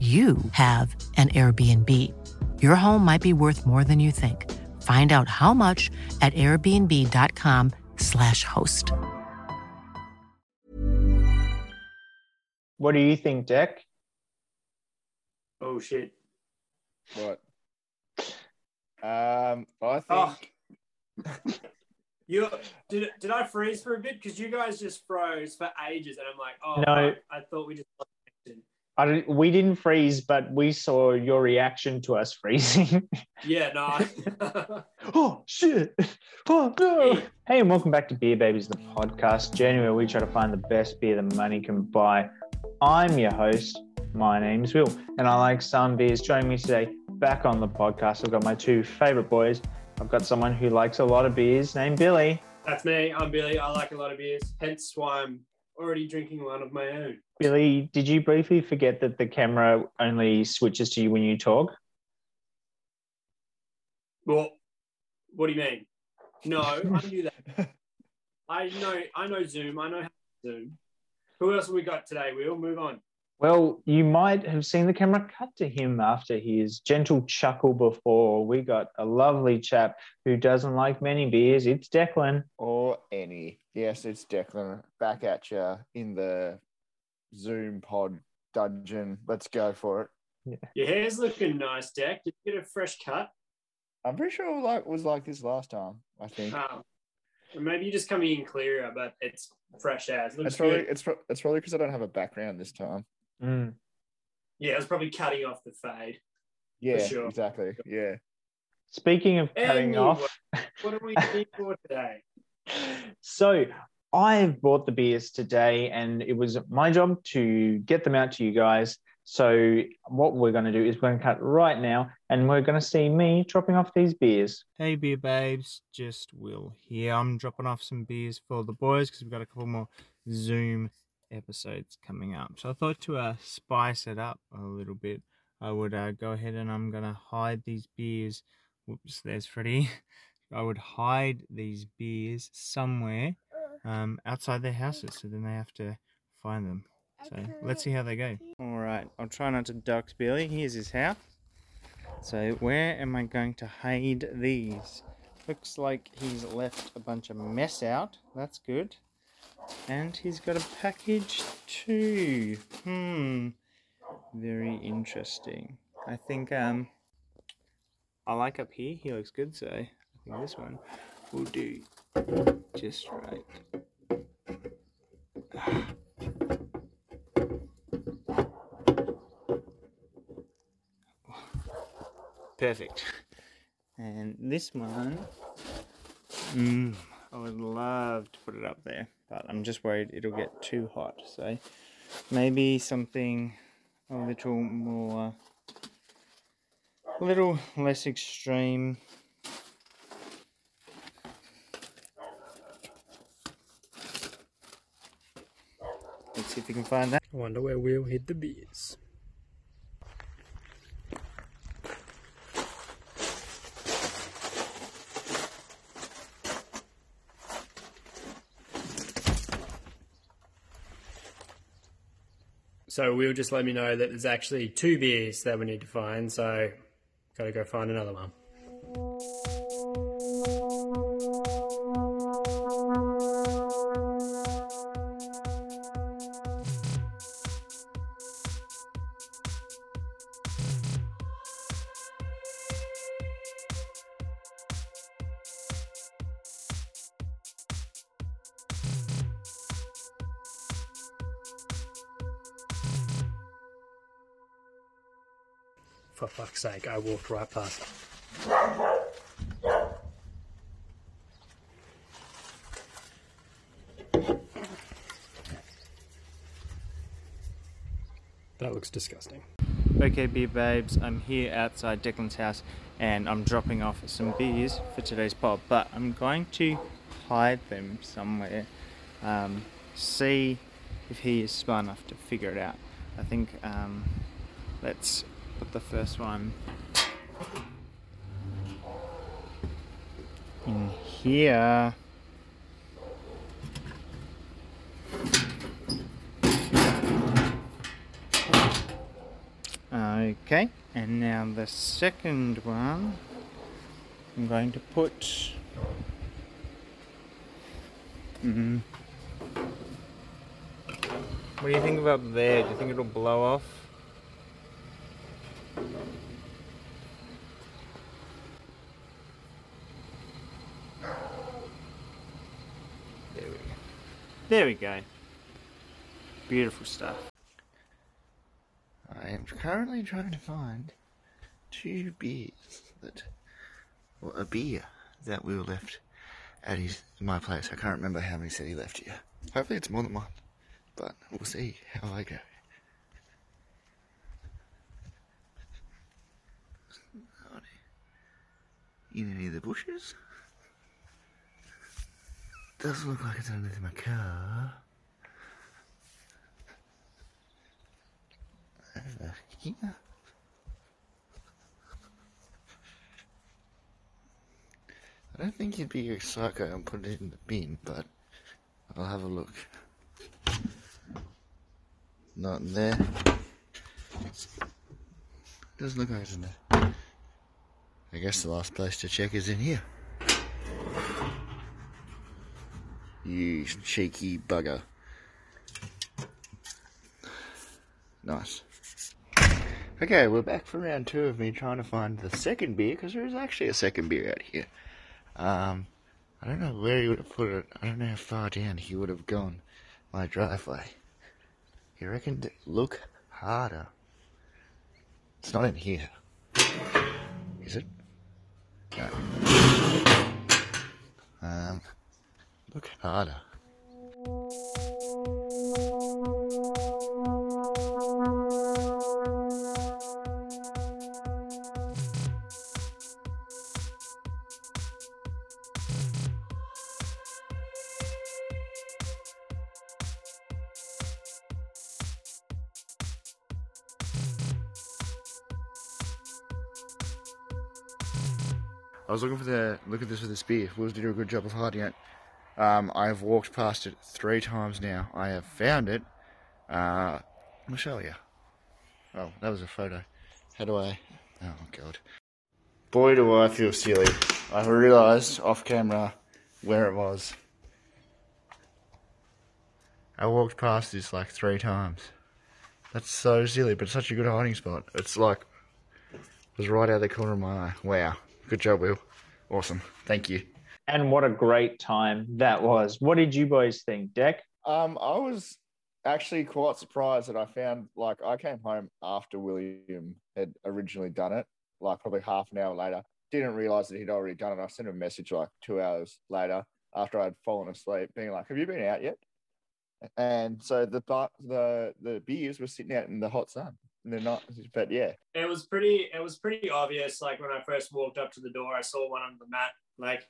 you have an Airbnb. Your home might be worth more than you think. Find out how much at airbnb.com/slash host. What do you think, Deck? Oh shit. What? Um, I think. Oh. You did did I freeze for a bit? Because you guys just froze for ages, and I'm like, oh No. fuck, I thought we just lost connection. I don't, we didn't freeze, but we saw your reaction to us freezing. Yeah, no. Oh shit! Oh no! Hey, and welcome back to Beer Babies, the podcast journey where we try to find the best beer that money can buy. I'm your host. My name's Will, and I like some beers. Joining me today, back on the podcast, I've got my two favorite boys. I've got someone who likes a lot of beers, named Billy. That's me. I'm Billy. I like a lot of beers. Hence why I'm already drinking one of my own. Billy, did you briefly forget that the camera only switches to you when you talk? Well, what do you mean? No, I knew that. I know. I know Zoom. I know how to Zoom. Who else have we got today? We'll move on. Well, you might have seen the camera cut to him after his gentle chuckle before. We got a lovely chap who doesn't like many beers. It's Declan. Or any. Yes, it's Declan back at you in the Zoom pod dungeon. Let's go for it. Your hair's looking nice, Deck. Did you get a fresh cut? I'm pretty sure like was like this last time. I think Um, maybe you're just coming in clearer, but it's fresh as. Looks it's probably good. it's pro- it's probably because I don't have a background this time. Mm. Yeah, was probably cutting off the fade. Yeah, sure. exactly. Yeah. Speaking of cutting Anyway, off, What are we doing for today? so I've bought the beers today, and it was my job to get them out to you guys. So what we're going to do is we're going to cut right now, and we're going to see me dropping off these beers. Hey, beer babes, just Will here. I'm dropping off some beers for the boys because we've got a couple more Zoom episodes coming up. So I thought to uh, spice it up a little bit, I would uh, go ahead and I'm gonna hide these beers. Whoops, there's Freddie. I would hide these beers somewhere um, outside their houses, so then they have to find them. So let's see how they go. All right, I'll try not to dox Billy. Here's his house. So where am I going to hide these? Looks like he's left a bunch of mess out. That's good. And he's got a package too. Hmm. Very interesting. I think um I like up here. He looks good, so I think this one will do just right. Perfect. And this one, mm, I would love to put it up there, but I'm just worried it'll get too hot. So maybe something a little more, a little less extreme. Let's see if we can find that. I wonder where we'll hit the beers. So we'll just let me know that there's actually two beers that we need to find, so gotta go find another one. Sake, I walked right past. That looks disgusting. Okay, beer babes, I'm here outside Declan's house and I'm dropping off some beers for today's pod, but I'm going to hide them somewhere. Um, see if he is smart enough to figure it out. I think um, let's put the first one in here. Okay, and now the second one I'm going to put. Mm, what do you think about there? Do you think it'll blow off? There we go. Beautiful stuff. I am currently trying to find two beers that, or a beer that we were left at his my place. I can't remember how many said he left here. Hopefully it's more than one, but we'll see how I go. In any of the bushes? Doesn't look like it's underneath my car. Over here. I don't think you'd be a psycho and put it in the bin, but I'll have a look. Not in there. Doesn't look like it's in there. I guess the last place to check is in here. You cheeky bugger. Nice. Okay, we're back for round two of me trying to find the second beer because there is actually a second beer out here. Um, I don't know where he would have put it. I don't know how far down he would have gone my driveway. You reckon? to Look harder. It's not in here. Is it? No. Um, look harder. I was looking for the look at this with this beer. Will's did a good job of hiding it. Um, I have walked past it three times now. I have found it. Uh, I'll show you. Oh, that was a photo. How do I? Oh god. Boy, do I feel silly. I realised off camera where it was. I walked past this like three times. That's so silly, but such a good hiding spot. It's like it was right out of the corner of my eye. Wow. Good job, Will. Awesome. Thank you. And what a great time that was. What did you boys think, Deck? Um, I was actually quite surprised that I found like I came home after William had originally done it, like probably half an hour later. Didn't realize that he'd already done it. I sent him a message like two hours later after I'd fallen asleep, being like, "Have you been out yet?" And so the bu- the the beers were sitting out in the hot sun. And they're not, but yeah, It was pretty. It was pretty obvious. Like when I first walked up to the door, I saw one on the mat. Like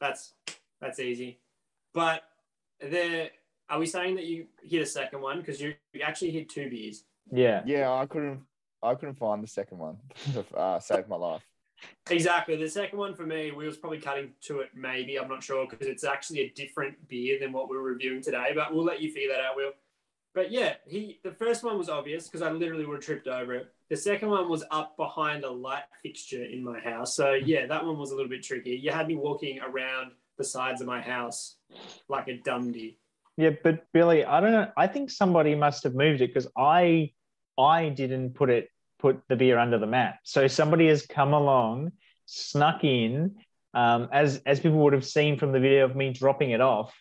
that's that's easy. But the are we saying that you hit a second one because you, you actually hit two beers? Yeah. yeah, I couldn't I couldn't find the second one to uh, save my life. Exactly. The second one for me, we was probably cutting to it. Maybe I'm not sure because it's actually a different beer than what we we're reviewing today. But we'll let you figure that out, Will. But yeah, he the first one was obvious because I literally would have tripped over it. The second one was up behind a light fixture in my house. So yeah, that one was a little bit tricky. You had me walking around the sides of my house like a dumdy. Yeah, but Billy, I don't know. I think somebody must have moved it because I I didn't put it put the beer under the mat. So somebody has come along, snuck in, um, as as people would have seen from the video of me dropping it off.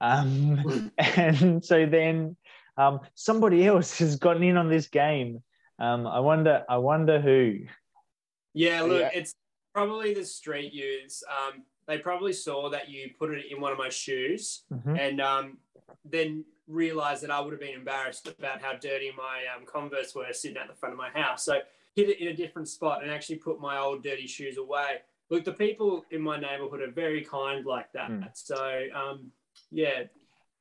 Um, and so then um, somebody else has gotten in on this game Um, I wonder. I wonder who. Yeah, look, Yeah. it's probably the street use. Um, they probably saw that you put it in one of my shoes Mhm. and um, then realized that I would have been embarrassed about how dirty my um, Converse were sitting at the front of my house. So hid it in a different spot and actually put my old dirty shoes away. Look, the people in my neighborhood are very kind like that. Mm. So, um, yeah,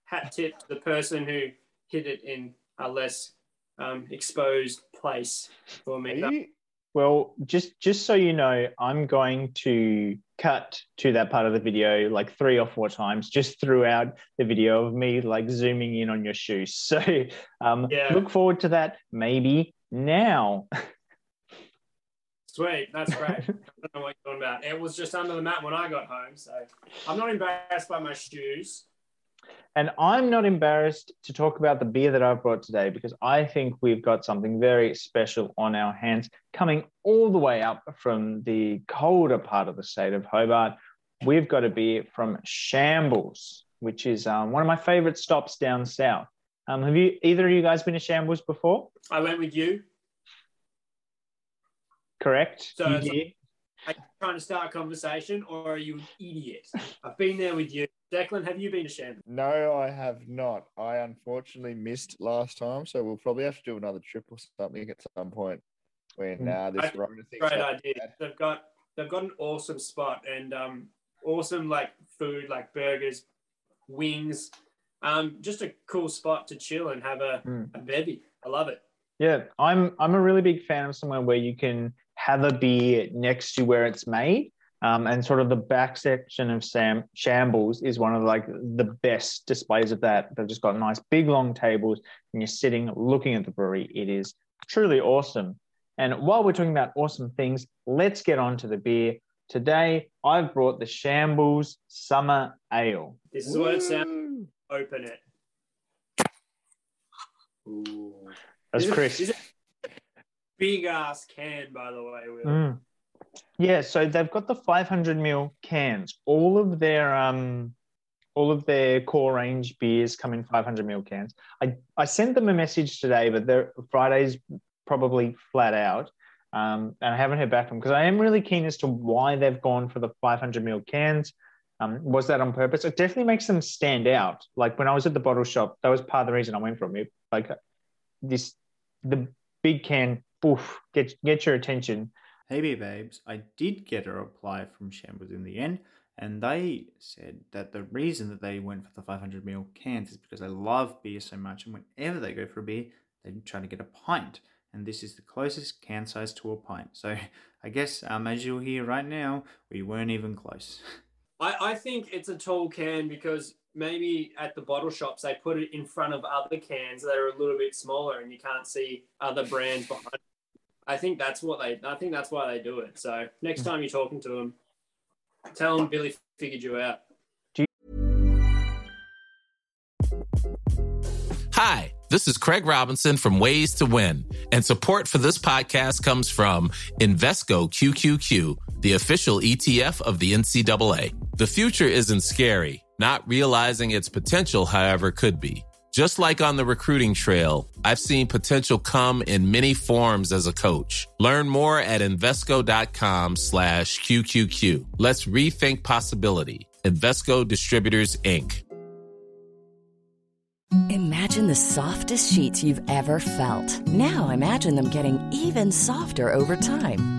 hat tip to the person who hid it in a less um, exposed place for me. you, Well, just just so you know, I'm going to cut to that part of the video like three or four times just throughout the video of me like zooming in on your shoes. So um, Yeah. look forward to that maybe now. Sweet, that's great. I don't know what you're talking about. It was just under the mat when I got home, so I'm not embarrassed by my shoes. And I'm not embarrassed to talk about the beer that I've brought today because I think we've got something very special on our hands coming all the way up from the colder part of the state of Hobart. We've got a beer from Shambles, which is um, one of my favorite stops down south. Um, have you either of you guys been to Shambles before? I went with you. Correct. So it's- Are you trying to start a conversation, or are you an idiot? I've been there with you. Declan, have you been to Shambles? no, I have not. I unfortunately missed last time, so we'll probably have to do another trip or something at some point when Mm. uh, this I- Rona thing. Great idea. They've got they've got an awesome spot and um, awesome like food, like burgers, wings. Um, just a cool spot to chill and have a, Mm. a bevy. I love it. Yeah, I'm I'm a really big fan of somewhere where you can have a beer next to where it's made. Um, and sort of the back section of Sam Shambles is one of like the best displays of that. They've just got nice big long tables and you're sitting looking at the brewery. It is truly awesome. And while we're talking about awesome things, let's get on to the beer. Today I've brought the Shambles Summer Ale. This is what it sounds. Open it. Ooh. That's Is Chris. is it- Big ass can, by the way. Will. Mm. Yeah, so they've got the 500 ml cans. All of their um, all of their core range beers come in 500 ml cans. I I sent them a message today, but their Friday's probably flat out, um, and I haven't heard back from them because I am really keen as to why they've gone for the 500 ml cans. Um, was that on purpose? It definitely makes them stand out. Like when I was at the bottle shop, that was part of the reason I went for them. Like this, the big can, oof, get get your attention. Hey beer babes, I did get a reply from Shambles in the end, and they said that the reason that they went for the 500ml cans is because they love beer so much, and whenever they go for a beer, they try to get a pint, and this is the closest can size to a pint. So I guess, um, as you'll hear right now, we weren't even close. I, I think it's a tall can because maybe at the bottle shops they put it in front of other cans that are a little bit smaller and you can't see other brands behind. I think that's what they. I think that's why they do it. So next hmm. time you're talking to them, tell them Billy figured you out. Hi, this is Craig Robinson from Ways to Win, and support for this podcast comes from Invesco QQQ, the official ETF of the NCAA. The future isn't scary. Not realizing its potential, however, could be. Just like on the recruiting trail, I've seen potential come in many forms as a coach. Learn more at Invesco.com slash QQQ. Let's rethink possibility. Invesco Distributors, Inc. Imagine the softest sheets you've ever felt. Now imagine them getting even softer over time.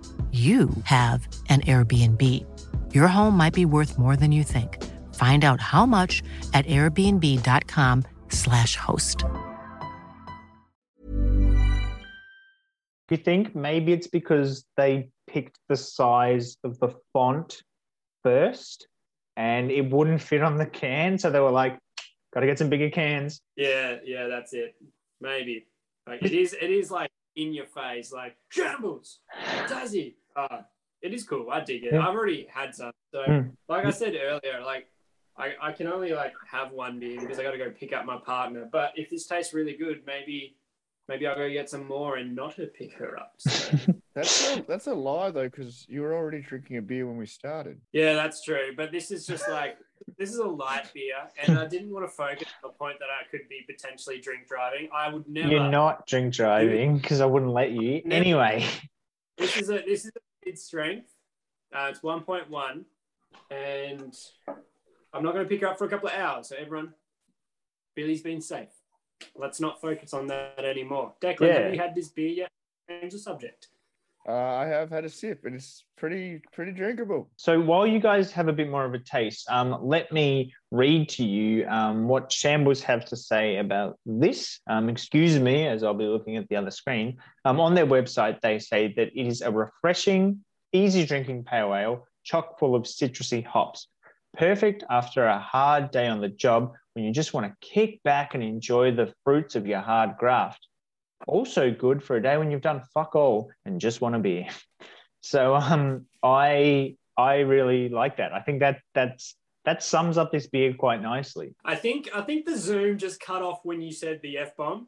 you have an Airbnb. Your home might be worth more than you think. Find out how much at airbnb.com/slash host. You think maybe it's because they picked the size of the font first and it wouldn't fit on the can. So they were like, gotta get some bigger cans. Yeah, yeah, that's it. Maybe. Like it is it is like in your face, like shambles, does he? Uh, it is cool. I dig it. Yeah. I've already had some. So Mm. like I said earlier, like I, I can only like have one beer because I gotta go pick up my partner. But if this tastes really good, maybe maybe I'll go get some more and not her pick her up. So That's a, that's a lie though, because you were already drinking a beer when we started. Yeah, that's true. But this is just like this is a light beer, and I didn't want to focus on the point that I could be potentially drink driving. I would never. You're not drink driving because I wouldn't let you. Never. Anyway, This is a this is a mid strength. Uh, it's one point one, and I'm not going to pick her up for a couple of hours. So everyone, Billy's been safe. Let's not focus on that anymore. Declan, Yeah. have you had this beer yet? Change the subject. Uh, I have had a sip, and it's pretty pretty drinkable. so while you guys have a bit more of a taste, um, let me read to you um, what Shambles have to say about this. Um, excuse me, as I'll be looking at the other screen. Um, on their website, they say that it is a refreshing, easy drinking pale ale, chock full of citrusy hops. Perfect after a hard day on the job when you just want to kick back and enjoy the fruits of your hard graft. Also good for a day when you've done fuck all and just want a beer. So um, I I really like that. I think that that's that sums up this beer quite nicely. I think I think the Zoom just cut off when you said the f bomb,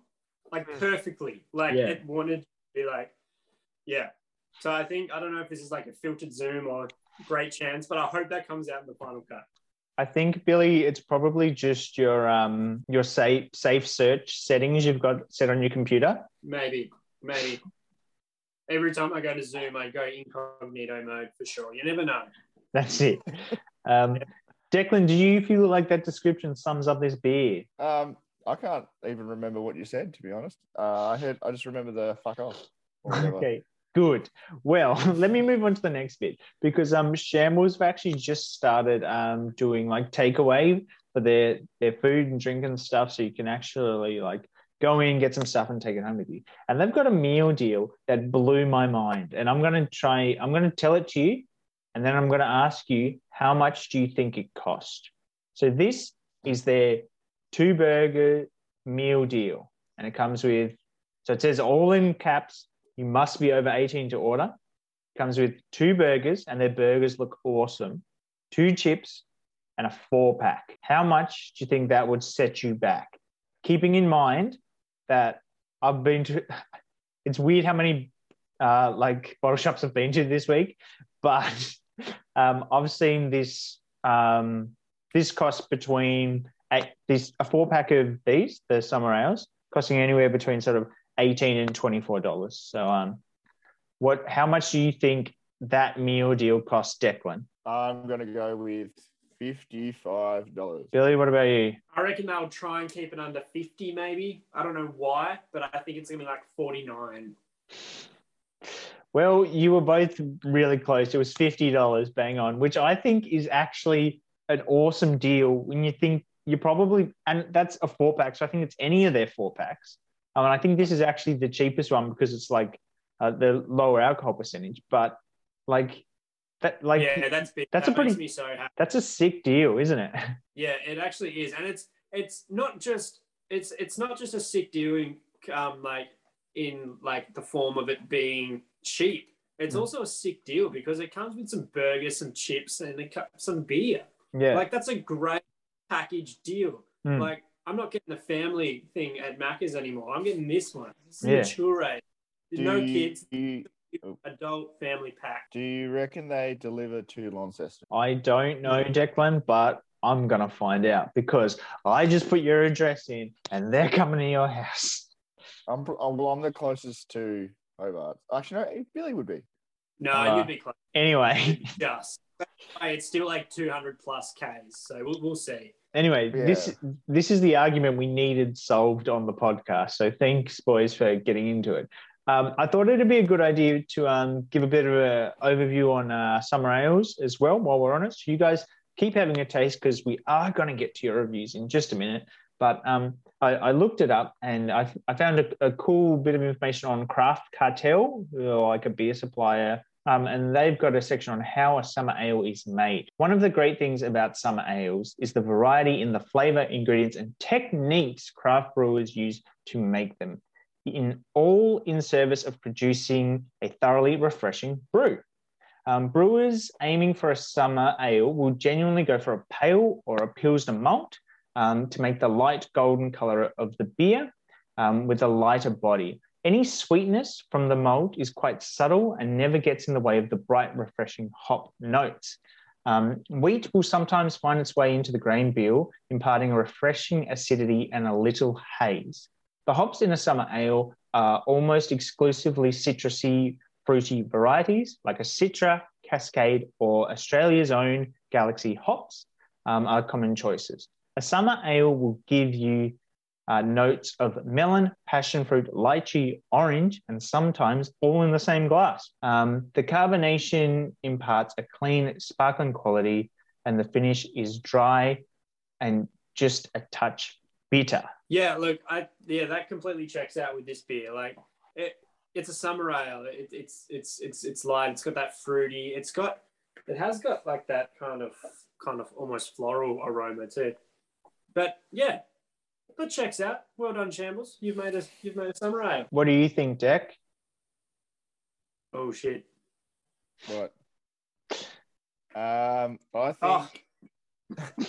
like perfectly. Like Yeah. it wanted to be like, yeah. So I think I don't know if this is like a filtered Zoom or great chance, but I hope that comes out in the final cut. I think Billy, it's probably just your um your safe safe search settings you've got set on your computer. Maybe, maybe. Every time I go to Zoom, I go incognito mode for sure. You never know. That's it. Um, Declan, do you feel like that description sums up this beer? Um, I can't even remember what you said to be honest. Uh, I heard I just remember the fuck off. Okay, good. Well, let me move on to the next bit because um Shambles have actually just started um doing like takeaway for their their food and drink and stuff, so you can actually like go in, get some stuff, and take it home with you. And they've got a meal deal that blew my mind, and I'm gonna try. I'm gonna tell it to you, and then I'm gonna ask you how much do you think it cost. So this is their two burger meal deal, and it comes with. So it says all in caps you must be over 18 to order. Comes with two burgers, and their burgers look awesome. Two chips and a four pack. How much do you think that would set you back? Keeping in mind that I've been to, it's weird how many uh, like bottle shops I've been to this week, but um, I've seen this um, this cost between eight, this a four pack of these the summer ales costing anywhere between sort of 18 and 24 dollars so um what how much do you think that meal deal cost declan I'm gonna go with fifty-five dollars. billy what about you I reckon they'll try and keep it under 50, maybe. I don't know why, but I think it's going to be like 49. well you were both really close it was 50 dollars bang on which i think is actually an awesome deal when you think you're probably and that's a four pack so i think it's any of their four packs I mean, I think this is actually the cheapest one because it's like uh, the lower alcohol percentage but like that like yeah, that's big. that's that a pretty- me so that's a sick deal isn't it Yeah, it actually is, and it's it's not just it's it's not just a sick deal in um like in like the form of it being cheap. It's Mm. also a sick deal because it comes with some burgers, some chips, and a cup, some beer. yeah Like that's a great package deal. Mm. Like I'm not getting the family thing at Macca's anymore. I'm getting this one. This is Yeah. mature age. There's no Do kids. You, adult family pack. Do you reckon they deliver to Launceston? I don't know, Declan, but I'm gonna find out because I just put your address in and they're coming to your house. I'm, I'm, well, I'm the closest to Hobart. Actually, no, Billy would be. No, Uh, you'd be close. Anyway, Just. Hey, It's still like 200 plus Ks, so we'll, we'll see. Anyway, this this is the argument we needed solved on the podcast. So thanks, boys, for getting into it. Um, I thought it'd be a good idea to um, give a bit of an overview on uh, summer ales as well while we're on it. So you guys keep having a taste because we are going to get to your reviews in just a minute. But um, I, I looked it up and I, I found a, a cool bit of information on Craft Cartel, like a beer supplier um, and they've got a section on how a summer ale is made. One of the great things about summer ales is the variety in the flavor, ingredients, and techniques craft brewers use to make them, in all in service of producing a thoroughly refreshing brew. Um, brewers aiming for a summer ale will genuinely go for a pale or a pilsner malt um, to make the light golden color of the beer um, with a lighter body. Any sweetness from the malt is quite subtle and never gets in the way of the bright, refreshing hop notes. Um, wheat will sometimes find its way into the grain bill, imparting a refreshing acidity and a little haze. The hops in a summer ale are almost exclusively citrusy, fruity varieties like a Citra, Cascade, or Australia's own Galaxy hops um, are common choices. A summer ale will give you uh, notes of melon, passion fruit, lychee, orange, and sometimes all in the same glass. Um, the carbonation imparts a clean, sparkling quality, and the finish is dry and just a touch bitter. Yeah, look, I yeah, that completely checks out with this beer. Like, it, it's a summer ale. It, it's it's it's it's light. It's got that fruity. It's got it has got like that kind of kind of almost floral aroma too. But yeah, that checks out. Well done, Shambles. You've made a you've made a summer ale. What do you think, Deck? Oh shit. What? Um, I think. Oh.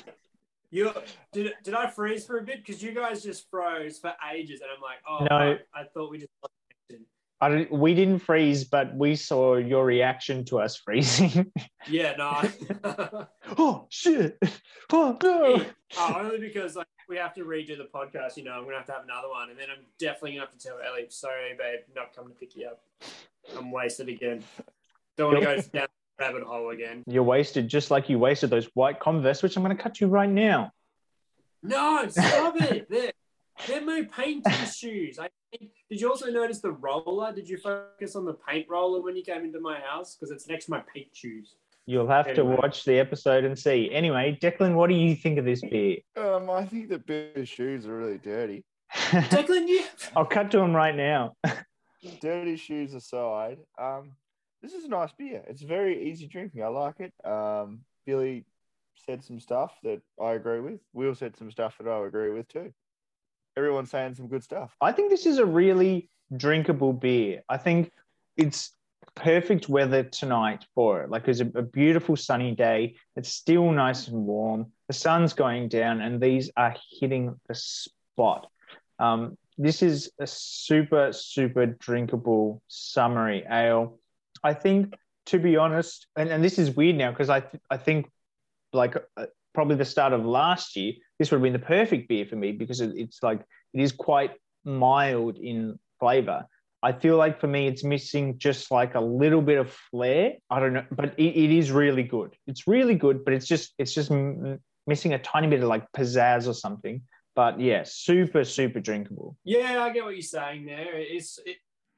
You did did I freeze for a bit because you guys just froze for ages and I'm like, oh, No. fuck, I thought we just. I don't, we didn't freeze, but we saw your reaction to us freezing. Yeah, no. Oh shit! Oh no! oh, only because like we have to redo the podcast. You know, I'm gonna have to have another one, and then I'm definitely gonna have to tell Ellie, sorry, babe, not coming to pick you up. I'm wasted again. Don't want to go down the rabbit hole again. You're wasted, just like you wasted those white Converse, which I'm to cut you right now. No, stop it. They're, they're my painting shoes. I did you also notice the roller? Did you focus on the paint roller when you came into my house? Because it's next to my paint shoes. You'll have to watch the episode and see. Anyway, Declan, what do you think of this beer? Um, I think the Billy's shoes are really dirty. Declan, you. I'll cut to him right now. dirty shoes aside, um, this is a nice beer. It's very easy drinking. I like it. Um, Billy said some stuff that I agree with. Will said some stuff that I agree with too. Everyone's saying some good stuff. I think this is a really drinkable beer. I think it's perfect weather tonight for it. Like it's a, a beautiful sunny day. It's still nice and warm. The sun's going down, and these are hitting the spot. Um, this is a super, super drinkable summery ale. I think, to be honest, and, and this is weird now because I th- I think like uh, probably the start of last year, this would have been the perfect beer for me because it, it's like it is quite mild in flavor. I feel like for me, it's missing just like a little bit of flair. I don't know, but it, it is really good. It's really good, but it's just it's just m- missing a tiny bit of like pizzazz or something. But yeah, super super drinkable. Yeah, I get what you're saying there. It's it,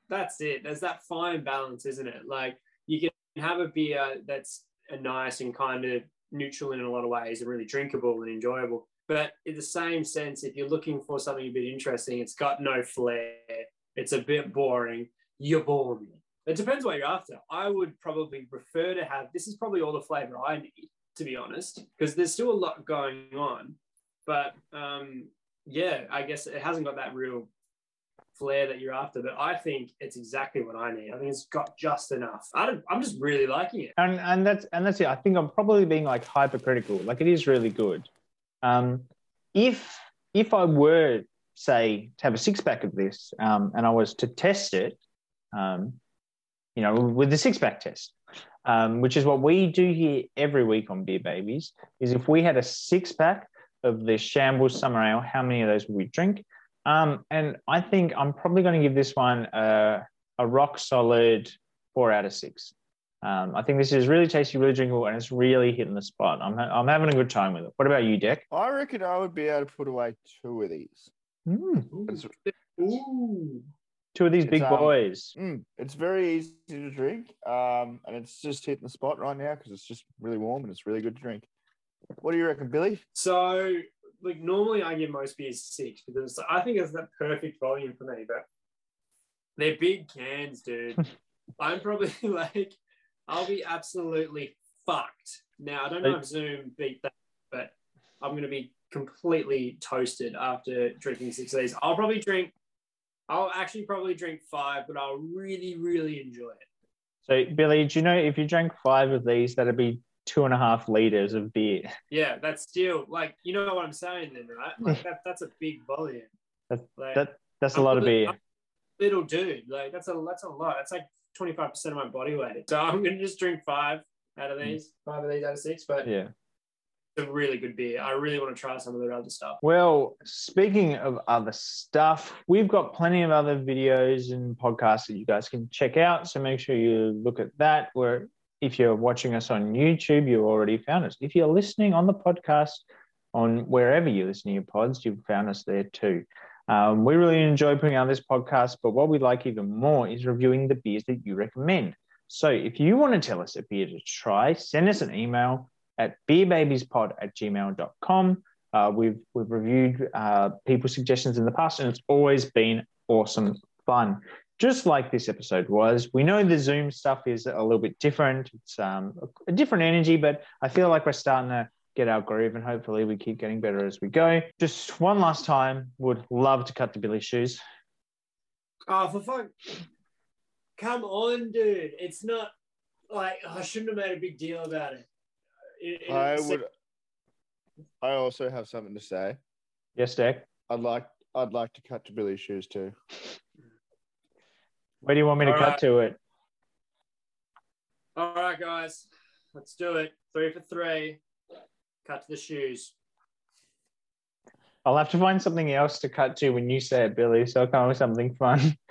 that's it. There's that fine balance, isn't it? Like you can have a beer that's a nice and kind of neutral in a lot of ways and really drinkable and enjoyable. But in the same sense, if you're looking for something a bit interesting, it's got no flair. It's a bit boring. You're bored. It depends what you're after. I would probably prefer to have this is probably all the flavor I need, to be honest, because there's still a lot going on. But um, yeah, I guess it hasn't got that real flair that you're after. But I think it's exactly what I need. I think it's got just enough. I don't, I'm just really liking it. and and that's and that's it. I think I'm probably being like hypercritical. Like it is really good. Um, if if I were say to have a six pack of this um, and I was to test it, um, you know, with the six pack test, um, which is what we do here every week on Beer Babies. Is if we had a six pack of the Shambles Summer Ale, how many of those would we drink? Um, and I think I'm probably going to give this one a, a rock solid four out of six. Um, I think this is really tasty, really drinkable, and it's really hitting the spot. I'm, I'm having a good time with it. What about you, Deck? I reckon I would be able to put away two of these. Mm. Ooh. Two of these It's, big um, boys. Mm, it's very easy to drink, um, and it's just hitting the spot right now because it's just really warm and it's really good to drink. What do you reckon, Billy? So, like normally I give most beers six because I think it's the perfect volume for me. But they're big cans, dude. I'm probably like, I'll be absolutely fucked. Now I don't know if Zoom beat that, but I'm gonna be completely toasted after drinking six of these. I'll probably drink. I'll actually probably drink five, but I'll really, really enjoy it. So, Billy, do you know if you drank five of these, that'd be two and a half liters of beer? Yeah, that's still like you know what I'm saying, then, right? Like that, that's a big volume. That, Like, that that's a I'm lot of beer. I'm little dude, like that's a that's a lot. That's like 25 percent of my body weight. So I'm gonna just drink five out of these, mm. five of these out of six. But Yeah. A really good beer. I really want to try some of their other stuff. Well, speaking of other stuff, we've got plenty of other videos and podcasts that you guys can check out. So make sure you look at that. Where if you're watching us on YouTube, you already found us. If you're listening on the podcast on wherever you listen to your pods, you've found us there too. Um, we really enjoy putting out this podcast, but what we like even more is reviewing the beers that you recommend. So if you want to tell us a beer to try, send us an email at beerbabiespod at gmail.com. Uh, we've, we've reviewed uh, people's suggestions in the past, and it's always been awesome fun. Just like this episode was, we know the Zoom stuff is a little bit different. It's um, a different energy, but I feel like we're starting to get our groove, and hopefully we keep getting better as we go. Just one last time, would love to cut the Billy shoes. Oh, for fuck! Come on, dude. It's not like I shouldn't have made a big deal about it. It- it- I would. I also have something to say. Yes, Deck. I'd like. I'd like to cut to Billy's shoes too. Where do you want me to All cut right. to it? All right, guys, let's do it. Three for three. Cut to the shoes. I'll have to find something else to cut to when you say it, Billy. So I'll come up with something fun.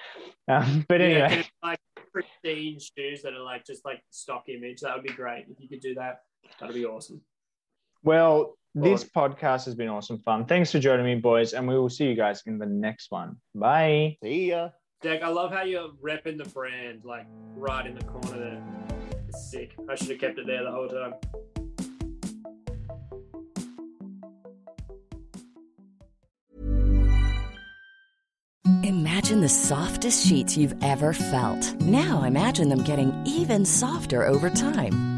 Um, but Yeah, anyway, get, like pristine shoes that are like just like stock image. That would be great if you could do that. That'd be awesome. well, this podcast has been awesome fun. Thanks for joining me, boys, and we will see you guys in the next one. Bye. See ya. Deck, I love how you're repping the brand like right in the corner there. It's sick. I should have kept it there the whole time. Imagine the softest sheets you've ever felt. Now imagine them getting even softer over time.